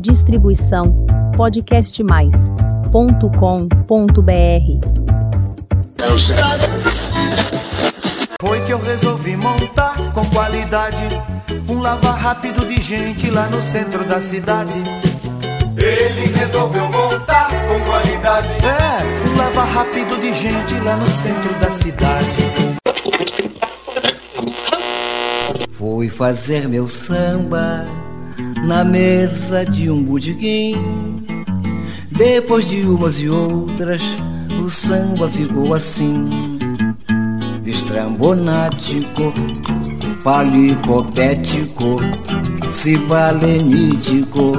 Distribuição podcastmais.com.br. Foi que eu resolvi montar com qualidade um lava rápido de gente lá no centro da cidade. Ele resolveu montar com qualidade. É, um lava rápido de gente lá no centro da cidade. Fui fazer meu samba na mesa de um botequim. Depois de umas e outras, o samba ficou assim: estrambonático, palicopético, cibalenítico,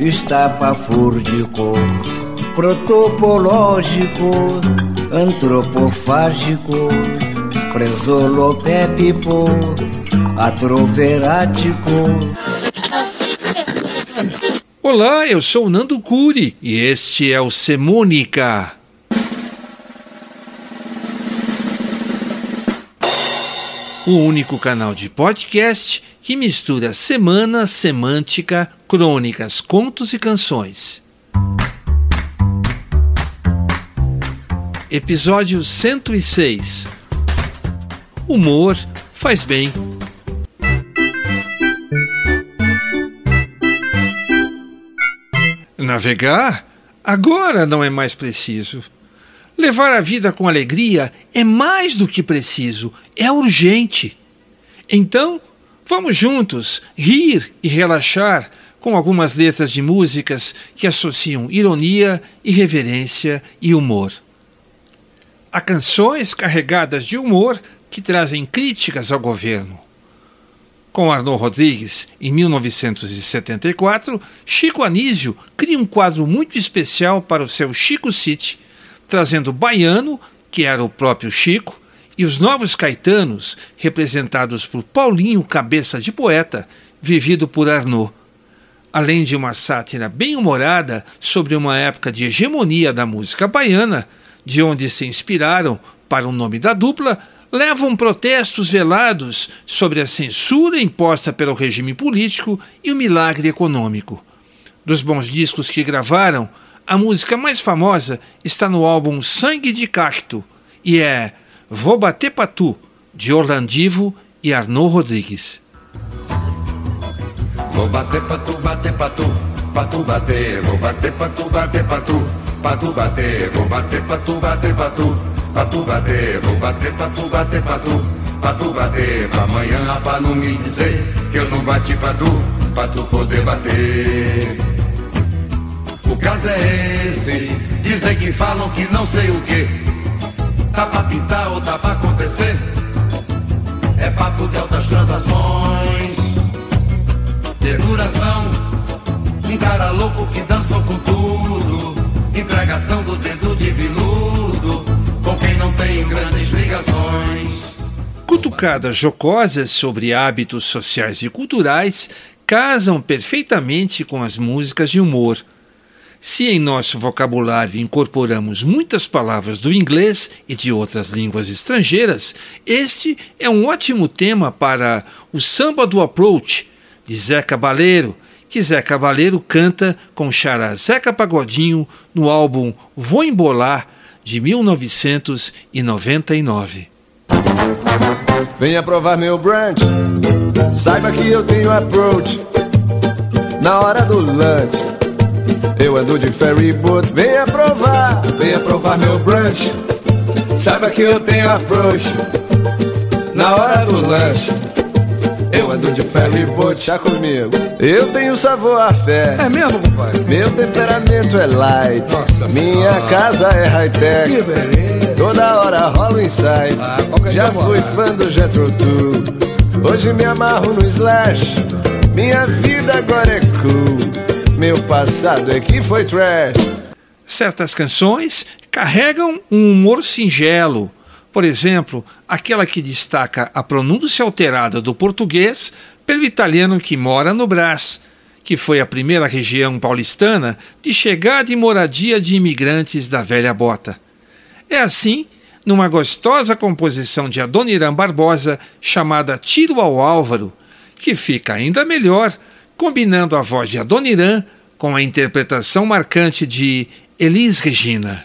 estapafúrdico, protopológico, antropofágico, presolopépico, atroferático. Olá, eu sou Nando Curi e este é o Semônica. O único canal de podcast que mistura semana, semântica, crônicas, contos e canções. Episódio 106 Humor faz bem. Navegar? Agora não é mais preciso. Levar a vida com alegria é mais do que preciso, é urgente. Então, vamos juntos rir e relaxar com algumas letras de músicas que associam ironia, irreverência e humor. Há canções carregadas de humor que trazem críticas ao governo. Com Arnaud Rodrigues, em 1974, Chico Anísio cria um quadro muito especial para o seu Chico City, trazendo Baiano, que era o próprio Chico, e os novos caetanos, representados por Paulinho Cabeça de Poeta, vivido por Arnaud. Além de uma sátira bem humorada sobre uma época de hegemonia da música baiana, de onde se inspiraram para o nome da dupla levam protestos velados sobre a censura imposta pelo regime político e o milagre econômico. Dos bons discos que gravaram, a música mais famosa está no álbum Sangue de Cacto e é Vou Bater Patu, de Orlandivo e Arnaud Rodrigues. Vou bater patu, bater patu, patu bater, vou bater patu, bater patu, patu bater, vou bater patu, bater patu. Pra tu bater, vou bater pra tu bater pra tu, pra tu bater amanhã pra não me dizer que eu não bati pra tu, pra tu poder bater. O caso é esse, dizem que falam que não sei o que, tá pra pintar ou tá pra acontecer. É papo de altas transações, de duração, um cara louco que dançou com tudo, entregação do dedo de viludo Cutucadas jocosas sobre hábitos sociais e culturais casam perfeitamente com as músicas de humor. Se em nosso vocabulário incorporamos muitas palavras do inglês e de outras línguas estrangeiras, este é um ótimo tema para o Samba do Approach, de Zé Cabaleiro, que Zé Cabaleiro canta com Xará Zeca Pagodinho no álbum Vou Embolar, de 1999. Venha provar meu brunch, saiba que eu tenho approach na hora do lunch. Eu ando de ferry boat, venha provar, venha provar meu brunch. Saiba que eu tenho approach na hora do lanche. Eu ando de ferry boat, chá comigo. Eu tenho sabor a fé. É mesmo, compadre? Meu temperamento é light. Nossa Minha senhora. casa é high-tech. Que beleza. Toda hora rola um insight. Ah, qualquer Já vou fui fã do Jetro. Hoje me amarro no Slash. Minha vida agora é cool. Meu passado é que foi trash. Certas canções carregam um humor singelo. Por exemplo, aquela que destaca a pronúncia alterada do português pelo italiano que mora no Brás, que foi a primeira região paulistana de chegada e moradia de imigrantes da velha bota. É assim, numa gostosa composição de Adoniran Barbosa chamada Tiro ao Álvaro, que fica ainda melhor combinando a voz de Adoniran com a interpretação marcante de Elis Regina.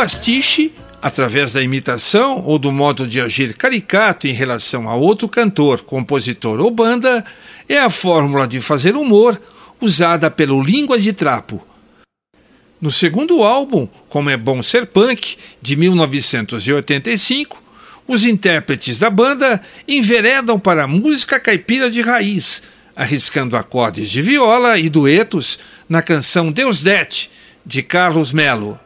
pastiche, através da imitação ou do modo de agir caricato em relação a outro cantor, compositor ou banda, é a fórmula de fazer humor usada pelo Língua de Trapo. No segundo álbum, Como é Bom Ser Punk, de 1985, os intérpretes da banda enveredam para a música caipira de raiz, arriscando acordes de viola e duetos na canção Deus Dete, de Carlos Melo.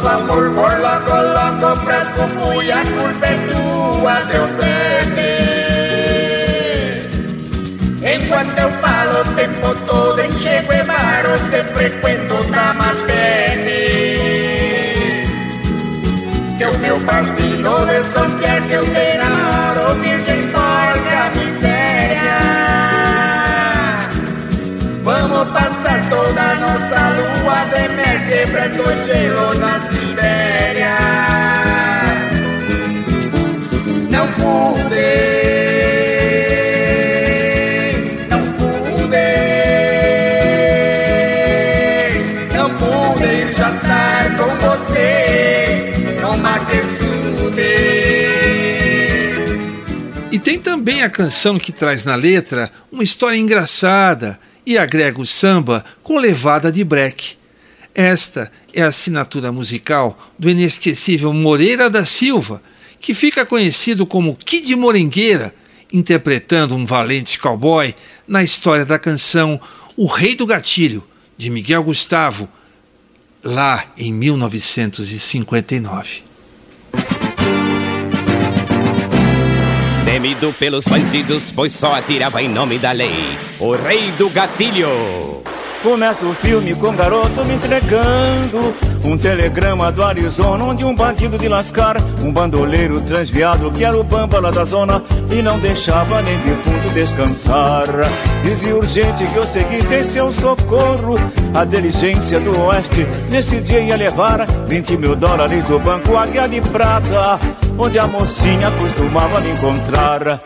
Nosso amor por logo, logo fresco fui a culpa é tua, Deus bebe. Enquanto eu falo o tempo todo, enxergo e maro, se frequento da matete. Se o meu partido desconfiar que eu te namoro, virgem forte a miséria. Vamos passar toda a nossa lua de mel quebrando gelo na Sibéria. Não pude, não pude, não pude jantar com você Maquesude. E tem também a canção que traz na letra uma história engraçada e agrega o samba com levada de break. Esta é a assinatura musical do inesquecível Moreira da Silva, que fica conhecido como Kid Morengueira, interpretando um valente cowboy na história da canção O Rei do Gatilho, de Miguel Gustavo, lá em 1959. Temido pelos bandidos, pois só atirava em nome da lei. O Rei do Gatilho. Começa o filme com garoto me entregando um telegrama do Arizona onde um bandido de lascar, um bandoleiro transviado que era o bamba lá da zona e não deixava nem defunto descansar. Dizia urgente que eu seguisse em seu socorro. A diligência do oeste nesse dia ia levar 20 mil dólares do banco Águia de Prata, onde a mocinha costumava me encontrar.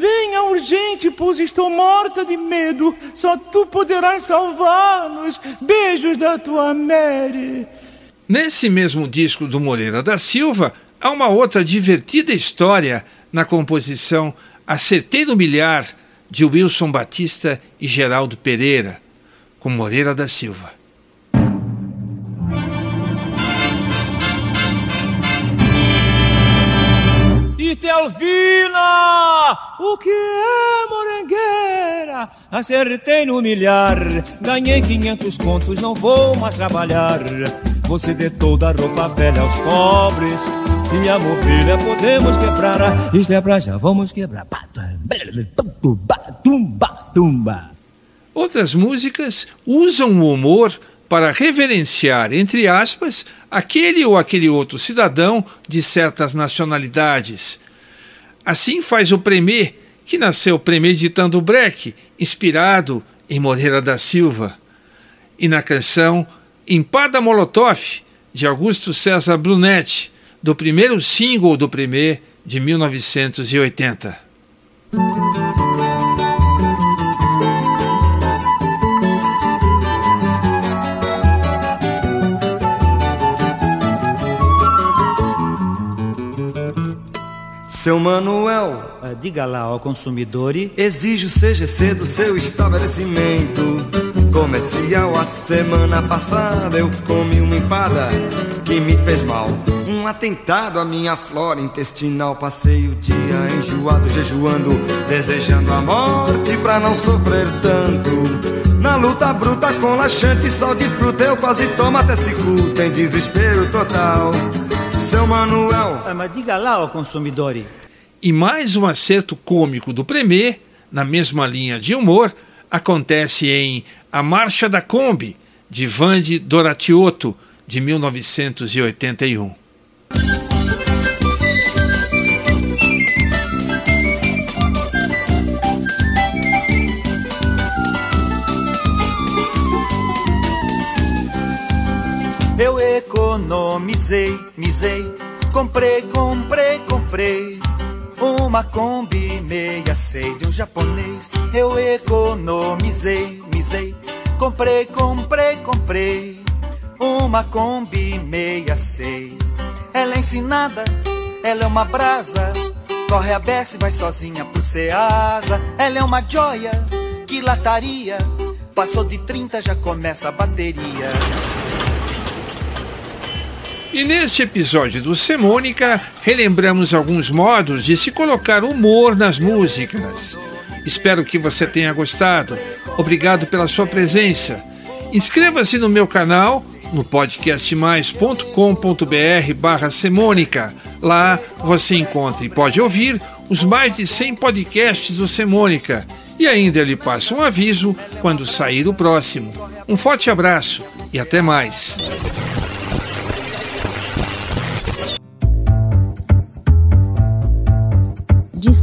Venha urgente, pois estou morta de medo. Só tu poderás salvar-nos. Beijos da tua Mary. Nesse mesmo disco do Moreira da Silva, há uma outra divertida história na composição Acertei no Milhar, de Wilson Batista e Geraldo Pereira, com Moreira da Silva. Telvina, o que é morangueira? Acertei no milhar, ganhei 500 contos, não vou mais trabalhar. Você dê toda a roupa velha aos pobres e a mobília podemos quebrar. Isto é pra já, vamos quebrar. Outras músicas usam o humor para reverenciar, entre aspas, aquele ou aquele outro cidadão de certas nacionalidades, Assim faz o Premier, que nasceu premeditando break, inspirado em Moreira da Silva. E na canção Empada Molotov, de Augusto César Brunetti, do primeiro single do Premier de 1980. Seu Manuel, ah, diga lá ao consumidor e exige o CGC do seu estabelecimento comercial. A semana passada eu comi uma empada que me fez mal. Um atentado à minha flora intestinal. Passei o dia enjoado, jejuando, desejando a morte pra não sofrer tanto. Na luta bruta com laxante, sal de fruta, eu quase tomo até se em desespero total. Seu Manuel. Ah, mas diga lá, ó consumidor. E mais um acerto cômico do Premier, na mesma linha de humor, acontece em A Marcha da Kombi, de Vande Doratiotto, de 1981. Economizei, misei, comprei, comprei, comprei uma Kombi 66 de um japonês. Eu economizei, misei, comprei, comprei, comprei uma Kombi 66. Ela é ensinada, ela é uma brasa. Corre a beça e vai sozinha pro Ceasa. Ela é uma joia, que lataria. Passou de 30, já começa a bateria. E neste episódio do Semônica, relembramos alguns modos de se colocar humor nas músicas. Espero que você tenha gostado. Obrigado pela sua presença. Inscreva-se no meu canal no podcastmais.com.br barra Semônica. Lá você encontra e pode ouvir os mais de 100 podcasts do Semônica. E ainda lhe passo um aviso quando sair o próximo. Um forte abraço e até mais.